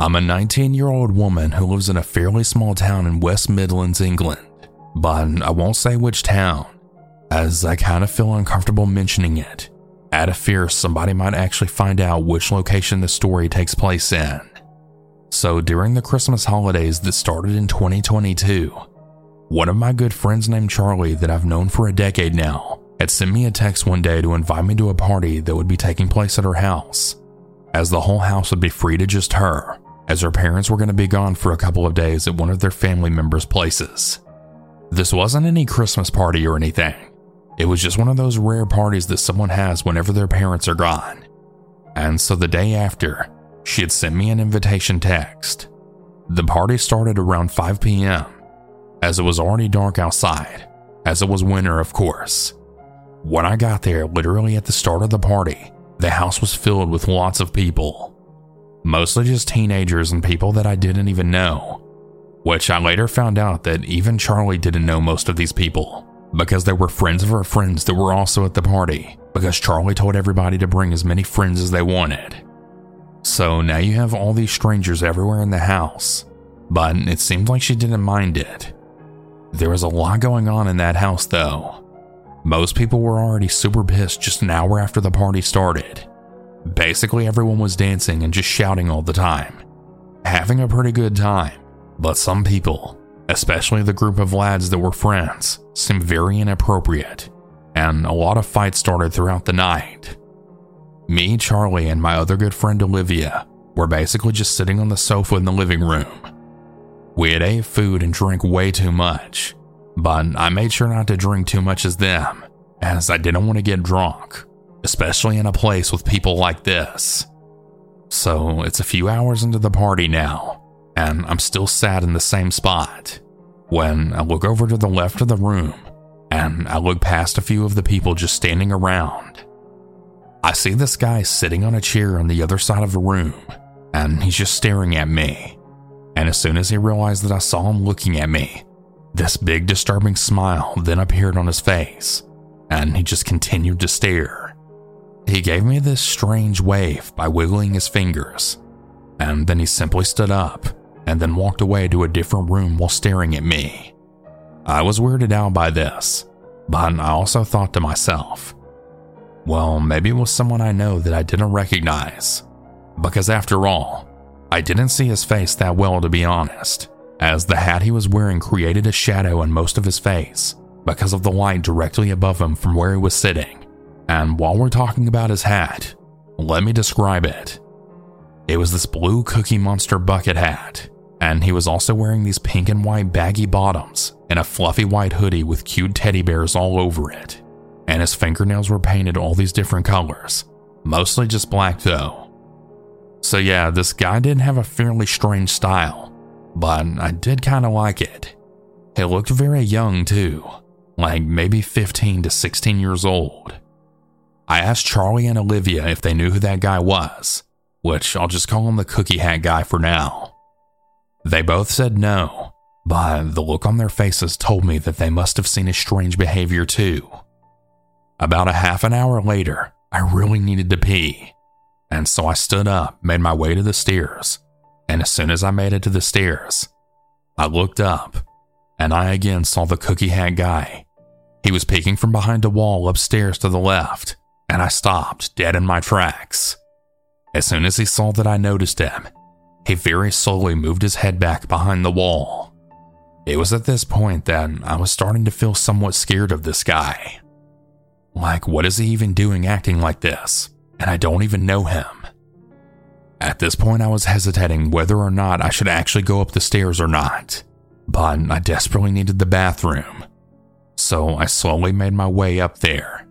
I'm a 19 year old woman who lives in a fairly small town in West Midlands, England, but I won't say which town, as I kind of feel uncomfortable mentioning it, out of fear somebody might actually find out which location the story takes place in. So during the Christmas holidays that started in 2022, one of my good friends named Charlie that I've known for a decade now had sent me a text one day to invite me to a party that would be taking place at her house, as the whole house would be free to just her, as her parents were going to be gone for a couple of days at one of their family members' places. This wasn't any Christmas party or anything. It was just one of those rare parties that someone has whenever their parents are gone. And so the day after, she had sent me an invitation text. The party started around 5 p.m., as it was already dark outside, as it was winter, of course. When I got there, literally at the start of the party, the house was filled with lots of people. Mostly just teenagers and people that I didn't even know. Which I later found out that even Charlie didn't know most of these people, because they were friends of her friends that were also at the party, because Charlie told everybody to bring as many friends as they wanted. So now you have all these strangers everywhere in the house, but it seemed like she didn't mind it. There was a lot going on in that house though. Most people were already super pissed just an hour after the party started. Basically, everyone was dancing and just shouting all the time, having a pretty good time. But some people, especially the group of lads that were friends, seemed very inappropriate, and a lot of fights started throughout the night. Me, Charlie, and my other good friend Olivia were basically just sitting on the sofa in the living room. We had ate food and drank way too much, but I made sure not to drink too much as them, as I didn't want to get drunk, especially in a place with people like this. So it's a few hours into the party now, and I'm still sat in the same spot when I look over to the left of the room and I look past a few of the people just standing around. I see this guy sitting on a chair on the other side of the room, and he's just staring at me. And as soon as he realized that I saw him looking at me, this big disturbing smile then appeared on his face, and he just continued to stare. He gave me this strange wave by wiggling his fingers, and then he simply stood up and then walked away to a different room while staring at me. I was weirded out by this, but I also thought to myself, well, maybe it was someone I know that I didn't recognize. Because after all, I didn't see his face that well to be honest, as the hat he was wearing created a shadow on most of his face because of the light directly above him from where he was sitting. And while we're talking about his hat, let me describe it. It was this blue Cookie Monster bucket hat, and he was also wearing these pink and white baggy bottoms and a fluffy white hoodie with cute teddy bears all over it and his fingernails were painted all these different colors, mostly just black though. So, yeah, this guy did have a fairly strange style, but I did kind of like it. He looked very young too, like maybe 15 to 16 years old. I asked Charlie and Olivia if they knew who that guy was, which I'll just call him the cookie hat guy for now. They both said no, but the look on their faces told me that they must have seen his strange behavior too. About a half an hour later, I really needed to pee. And so I stood up, made my way to the stairs, and as soon as I made it to the stairs, I looked up, and I again saw the cookie hat guy. He was peeking from behind a wall upstairs to the left, and I stopped dead in my tracks. As soon as he saw that I noticed him, he very slowly moved his head back behind the wall. It was at this point that I was starting to feel somewhat scared of this guy. Like, what is he even doing acting like this? And I don't even know him. At this point, I was hesitating whether or not I should actually go up the stairs or not, but I desperately needed the bathroom. So I slowly made my way up there.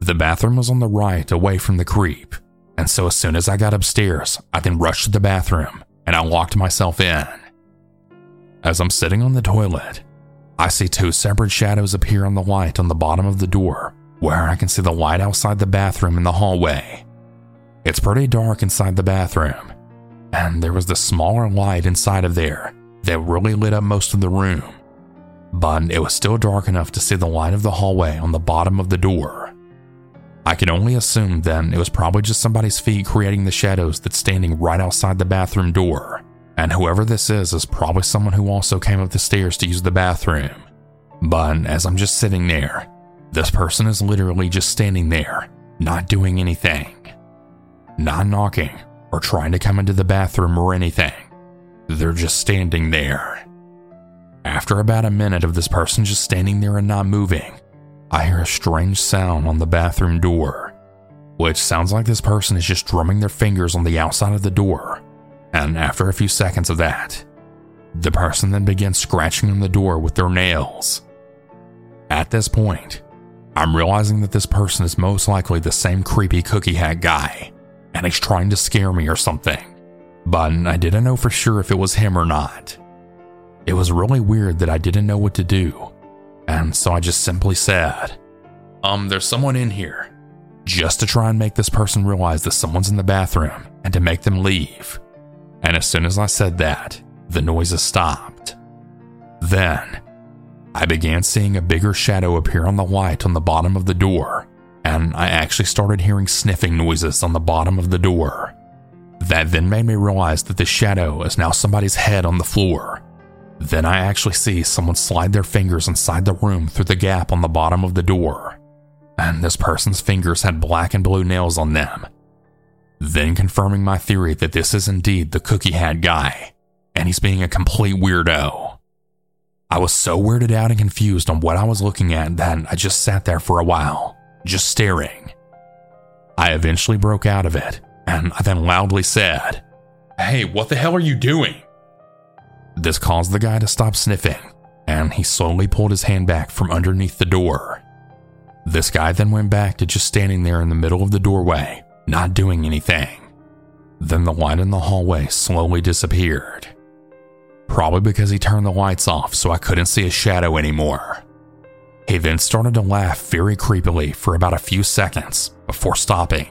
The bathroom was on the right, away from the creep, and so as soon as I got upstairs, I then rushed to the bathroom and I locked myself in. As I'm sitting on the toilet, I see two separate shadows appear on the light on the bottom of the door where I can see the light outside the bathroom in the hallway. It's pretty dark inside the bathroom, and there was the smaller light inside of there that really lit up most of the room. But it was still dark enough to see the light of the hallway on the bottom of the door. I can only assume then it was probably just somebody's feet creating the shadows that's standing right outside the bathroom door, and whoever this is is probably someone who also came up the stairs to use the bathroom. But as I'm just sitting there, this person is literally just standing there, not doing anything, not knocking or trying to come into the bathroom or anything. They're just standing there. After about a minute of this person just standing there and not moving, I hear a strange sound on the bathroom door, which sounds like this person is just drumming their fingers on the outside of the door. And after a few seconds of that, the person then begins scratching on the door with their nails. At this point, I'm realizing that this person is most likely the same creepy cookie hat guy, and he's trying to scare me or something. But I didn't know for sure if it was him or not. It was really weird that I didn't know what to do, and so I just simply said, Um, there's someone in here, just to try and make this person realize that someone's in the bathroom and to make them leave. And as soon as I said that, the noises stopped. Then, I began seeing a bigger shadow appear on the light on the bottom of the door, and I actually started hearing sniffing noises on the bottom of the door. That then made me realize that the shadow is now somebody's head on the floor. Then I actually see someone slide their fingers inside the room through the gap on the bottom of the door, and this person's fingers had black and blue nails on them. Then confirming my theory that this is indeed the cookie hat guy, and he's being a complete weirdo. I was so weirded out and confused on what I was looking at that I just sat there for a while, just staring. I eventually broke out of it and I then loudly said, Hey, what the hell are you doing? This caused the guy to stop sniffing, and he slowly pulled his hand back from underneath the door. This guy then went back to just standing there in the middle of the doorway, not doing anything. Then the light in the hallway slowly disappeared. Probably because he turned the lights off so I couldn't see his shadow anymore. He then started to laugh very creepily for about a few seconds before stopping.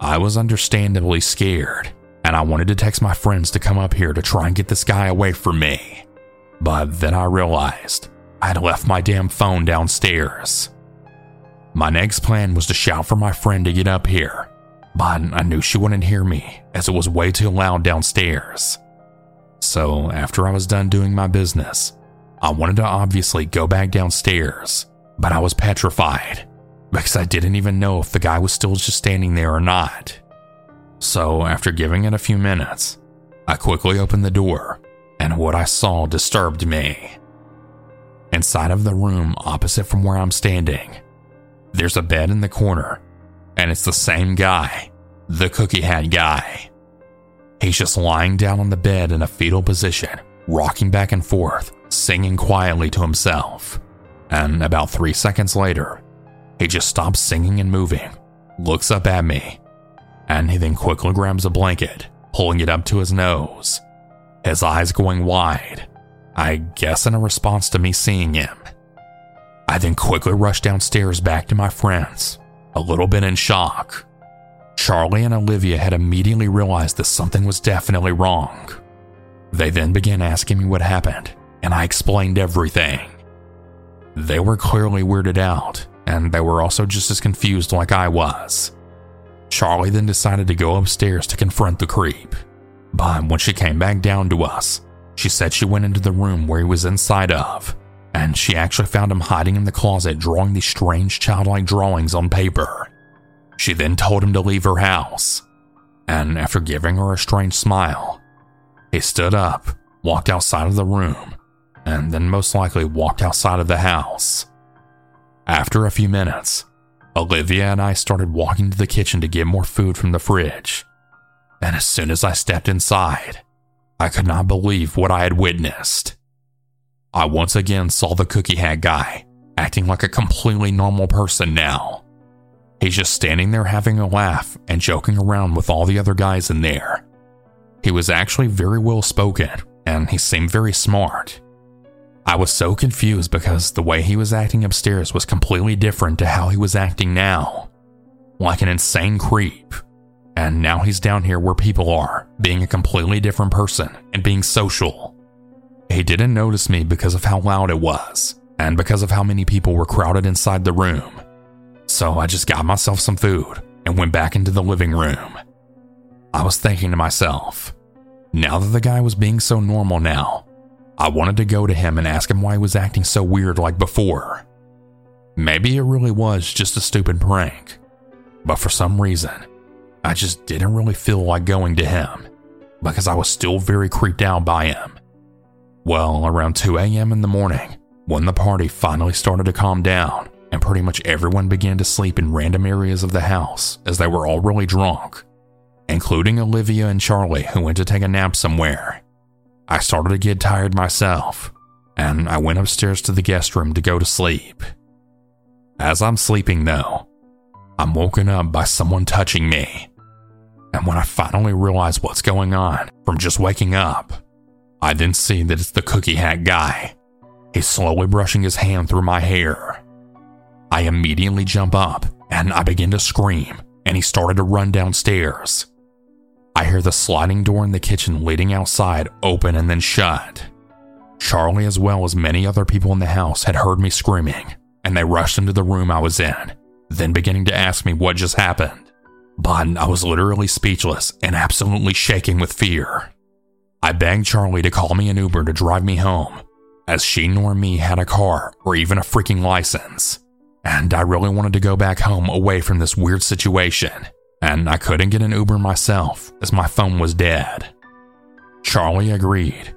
I was understandably scared, and I wanted to text my friends to come up here to try and get this guy away from me. But then I realized I'd left my damn phone downstairs. My next plan was to shout for my friend to get up here, but I knew she wouldn't hear me as it was way too loud downstairs. So, after I was done doing my business, I wanted to obviously go back downstairs, but I was petrified because I didn't even know if the guy was still just standing there or not. So, after giving it a few minutes, I quickly opened the door, and what I saw disturbed me. Inside of the room opposite from where I'm standing, there's a bed in the corner, and it's the same guy, the cookie hat guy. He's just lying down on the bed in a fetal position, rocking back and forth, singing quietly to himself. And about three seconds later, he just stops singing and moving, looks up at me, and he then quickly grabs a blanket, pulling it up to his nose, his eyes going wide, I guess in a response to me seeing him. I then quickly rush downstairs back to my friends, a little bit in shock. Charlie and Olivia had immediately realized that something was definitely wrong. They then began asking me what happened, and I explained everything. They were clearly weirded out and they were also just as confused like I was. Charlie then decided to go upstairs to confront the creep. But when she came back down to us, she said she went into the room where he was inside of, and she actually found him hiding in the closet drawing these strange childlike drawings on paper. She then told him to leave her house, and after giving her a strange smile, he stood up, walked outside of the room, and then most likely walked outside of the house. After a few minutes, Olivia and I started walking to the kitchen to get more food from the fridge. And as soon as I stepped inside, I could not believe what I had witnessed. I once again saw the cookie hat guy acting like a completely normal person now. He's just standing there having a laugh and joking around with all the other guys in there. He was actually very well spoken and he seemed very smart. I was so confused because the way he was acting upstairs was completely different to how he was acting now. Like an insane creep. And now he's down here where people are, being a completely different person and being social. He didn't notice me because of how loud it was, and because of how many people were crowded inside the room. So I just got myself some food and went back into the living room. I was thinking to myself, Now that the guy was being so normal now, I wanted to go to him and ask him why he was acting so weird like before. Maybe it really was just a stupid prank, but for some reason, I just didn't really feel like going to him because I was still very creeped out by him. Well, around 2 a.m. in the morning, when the party finally started to calm down and pretty much everyone began to sleep in random areas of the house as they were all really drunk, including Olivia and Charlie, who went to take a nap somewhere. I started to get tired myself, and I went upstairs to the guest room to go to sleep. As I'm sleeping, though, I'm woken up by someone touching me. And when I finally realize what's going on from just waking up, I then see that it's the cookie hat guy. He's slowly brushing his hand through my hair. I immediately jump up and I begin to scream, and he started to run downstairs. I hear the sliding door in the kitchen leading outside open and then shut. Charlie, as well as many other people in the house, had heard me screaming, and they rushed into the room I was in, then beginning to ask me what just happened. But I was literally speechless and absolutely shaking with fear. I begged Charlie to call me an Uber to drive me home, as she nor me had a car or even a freaking license. And I really wanted to go back home away from this weird situation and I couldn't get an Uber myself as my phone was dead. Charlie agreed,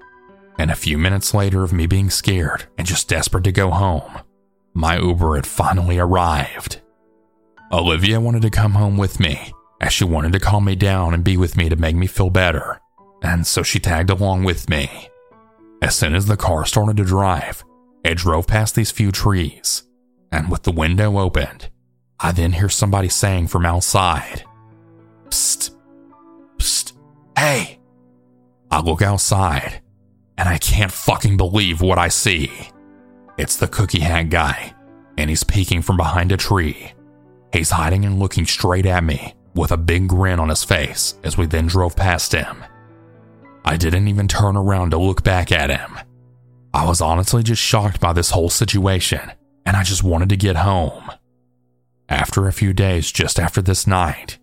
and a few minutes later of me being scared and just desperate to go home, my Uber had finally arrived. Olivia wanted to come home with me, as she wanted to calm me down and be with me to make me feel better, and so she tagged along with me. As soon as the car started to drive, it drove past these few trees, and with the window opened, I then hear somebody saying from outside, Psst. Psst. Hey. I look outside and I can't fucking believe what I see. It's the cookie hat guy, and he's peeking from behind a tree. He's hiding and looking straight at me with a big grin on his face as we then drove past him. I didn't even turn around to look back at him. I was honestly just shocked by this whole situation, and I just wanted to get home. After a few days just after this night,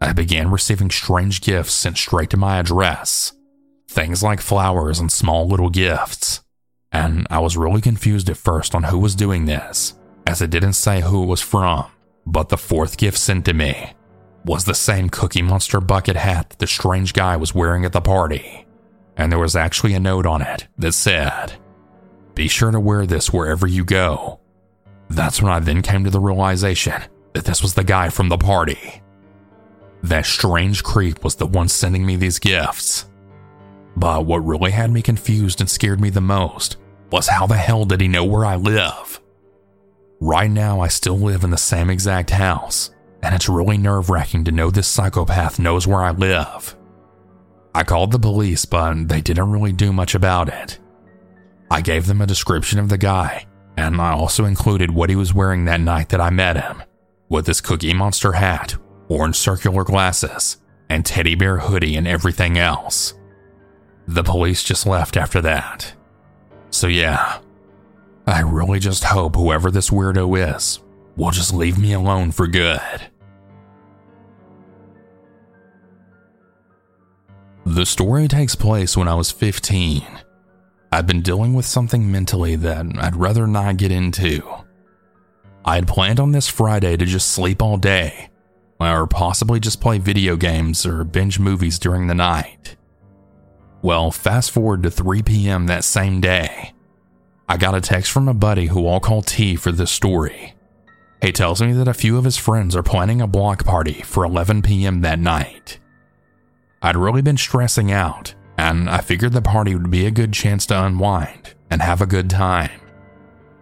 I began receiving strange gifts sent straight to my address. Things like flowers and small little gifts. And I was really confused at first on who was doing this, as it didn't say who it was from. But the fourth gift sent to me was the same Cookie Monster bucket hat that the strange guy was wearing at the party. And there was actually a note on it that said, Be sure to wear this wherever you go. That's when I then came to the realization that this was the guy from the party. That strange creep was the one sending me these gifts. But what really had me confused and scared me the most was how the hell did he know where I live? Right now, I still live in the same exact house, and it's really nerve wracking to know this psychopath knows where I live. I called the police, but they didn't really do much about it. I gave them a description of the guy, and I also included what he was wearing that night that I met him, with his Cookie Monster hat orange circular glasses, and teddy bear hoodie and everything else. The police just left after that. So, yeah, I really just hope whoever this weirdo is will just leave me alone for good. The story takes place when I was 15. I'd been dealing with something mentally that I'd rather not get into. I had planned on this Friday to just sleep all day or possibly just play video games or binge movies during the night. Well, fast forward to 3 p.m. that same day. I got a text from a buddy who I'll call T for this story. He tells me that a few of his friends are planning a block party for 11 p.m. that night. I'd really been stressing out, and I figured the party would be a good chance to unwind and have a good time.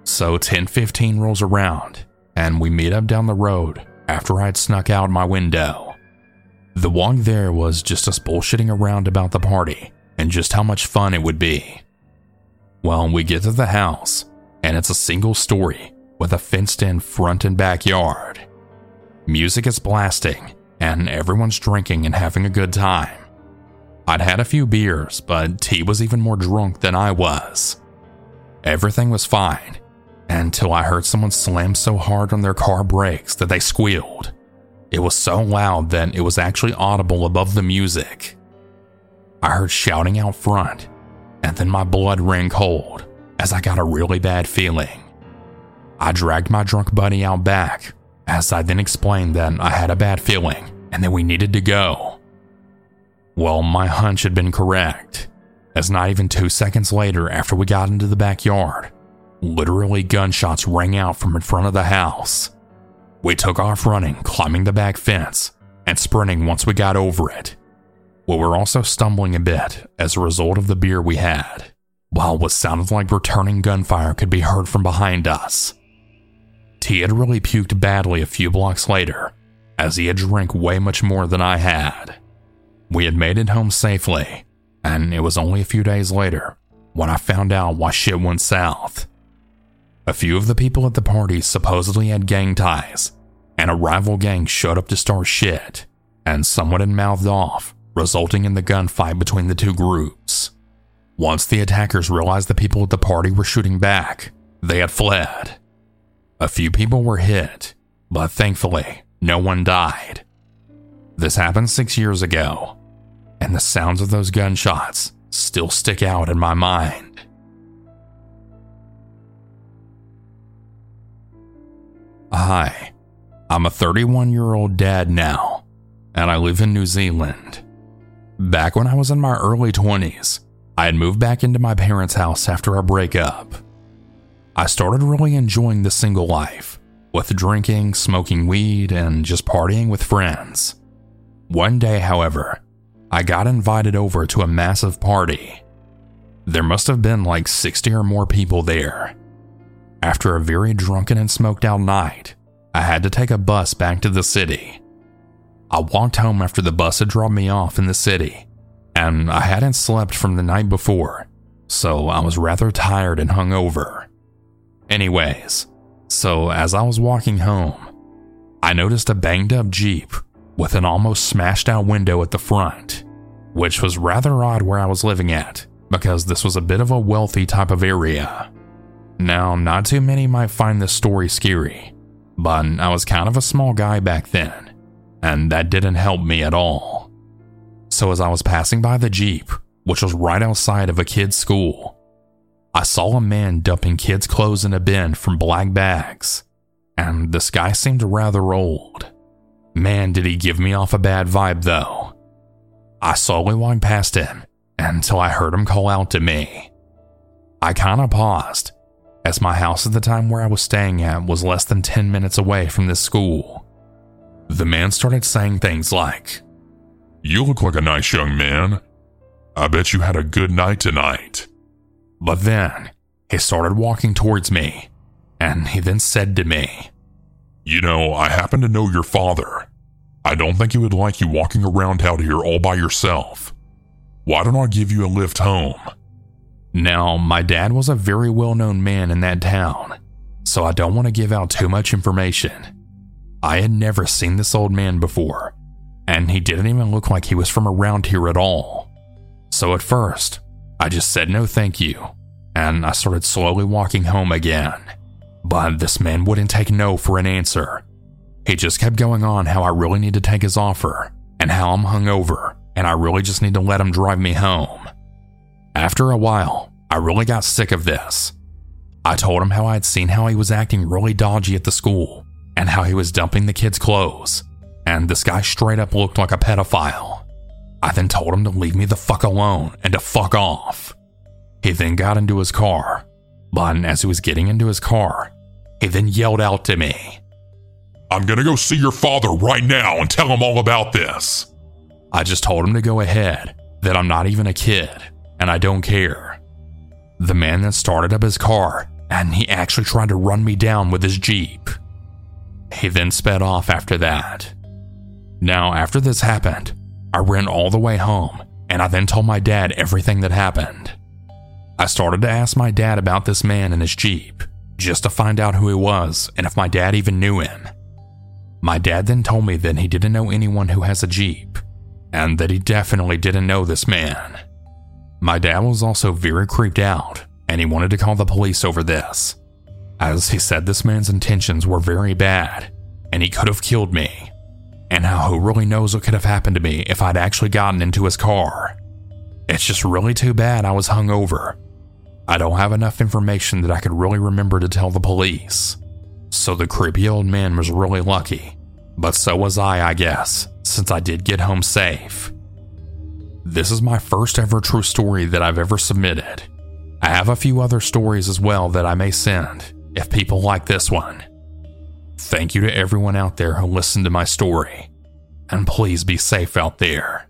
So 10:15 rolls around, and we meet up down the road after I'd snuck out my window. The walk there was just us bullshitting around about the party and just how much fun it would be. Well, we get to the house, and it's a single story with a fenced in front and backyard. Music is blasting, and everyone's drinking and having a good time. I'd had a few beers, but T was even more drunk than I was. Everything was fine, until I heard someone slam so hard on their car brakes that they squealed. It was so loud that it was actually audible above the music. I heard shouting out front, and then my blood ran cold as I got a really bad feeling. I dragged my drunk buddy out back as I then explained that I had a bad feeling and that we needed to go. Well, my hunch had been correct, as not even two seconds later, after we got into the backyard, literally gunshots rang out from in front of the house. We took off running, climbing the back fence, and sprinting once we got over it. We were also stumbling a bit as a result of the beer we had, while what sounded like returning gunfire could be heard from behind us. T had really puked badly a few blocks later, as he had drank way much more than I had. We had made it home safely, and it was only a few days later when I found out why shit went south. A few of the people at the party supposedly had gang ties, and a rival gang showed up to start shit, and someone had mouthed off, resulting in the gunfight between the two groups. Once the attackers realized the people at the party were shooting back, they had fled. A few people were hit, but thankfully, no one died. This happened six years ago, and the sounds of those gunshots still stick out in my mind. Hi, I'm a 31 year old dad now, and I live in New Zealand. Back when I was in my early 20s, I had moved back into my parents' house after our breakup. I started really enjoying the single life, with drinking, smoking weed, and just partying with friends. One day, however, I got invited over to a massive party. There must have been like 60 or more people there. After a very drunken and smoked out night, I had to take a bus back to the city. I walked home after the bus had dropped me off in the city, and I hadn't slept from the night before, so I was rather tired and hungover. Anyways, so as I was walking home, I noticed a banged up Jeep with an almost smashed out window at the front, which was rather odd where I was living at because this was a bit of a wealthy type of area. Now, not too many might find this story scary, but I was kind of a small guy back then, and that didn't help me at all. So, as I was passing by the Jeep, which was right outside of a kid's school, I saw a man dumping kids' clothes in a bin from black bags, and this guy seemed rather old. Man, did he give me off a bad vibe though. I slowly walked past him until I heard him call out to me. I kinda paused as my house at the time where I was staying at was less than 10 minutes away from this school. The man started saying things like, You look like a nice young man. I bet you had a good night tonight. But then he started walking towards me, and he then said to me, You know, I happen to know your father. I don't think he would like you walking around out here all by yourself. Why don't I give you a lift home? Now, my dad was a very well known man in that town, so I don't want to give out too much information. I had never seen this old man before, and he didn't even look like he was from around here at all. So at first, I just said no thank you, and I started slowly walking home again. But this man wouldn't take no for an answer. He just kept going on how I really need to take his offer, and how I'm hungover, and I really just need to let him drive me home. After a while, I really got sick of this. I told him how I had seen how he was acting really dodgy at the school and how he was dumping the kids' clothes, and this guy straight up looked like a pedophile. I then told him to leave me the fuck alone and to fuck off. He then got into his car, but as he was getting into his car, he then yelled out to me, I'm gonna go see your father right now and tell him all about this. I just told him to go ahead, that I'm not even a kid, and I don't care. The man then started up his car, and he actually tried to run me down with his Jeep. He then sped off after that. Now, after this happened, I ran all the way home, and I then told my dad everything that happened. I started to ask my dad about this man and his Jeep, just to find out who he was and if my dad even knew him. My dad then told me that he didn't know anyone who has a Jeep, and that he definitely didn't know this man. My dad was also very creeped out, and he wanted to call the police over this, as he said this man's intentions were very bad, and he could have killed me, and how who really knows what could have happened to me if I'd actually gotten into his car. It's just really too bad I was hungover. I don't have enough information that I could really remember to tell the police. So the creepy old man was really lucky. But so was I, I guess, since I did get home safe. This is my first ever true story that I've ever submitted. I have a few other stories as well that I may send if people like this one. Thank you to everyone out there who listened to my story, and please be safe out there.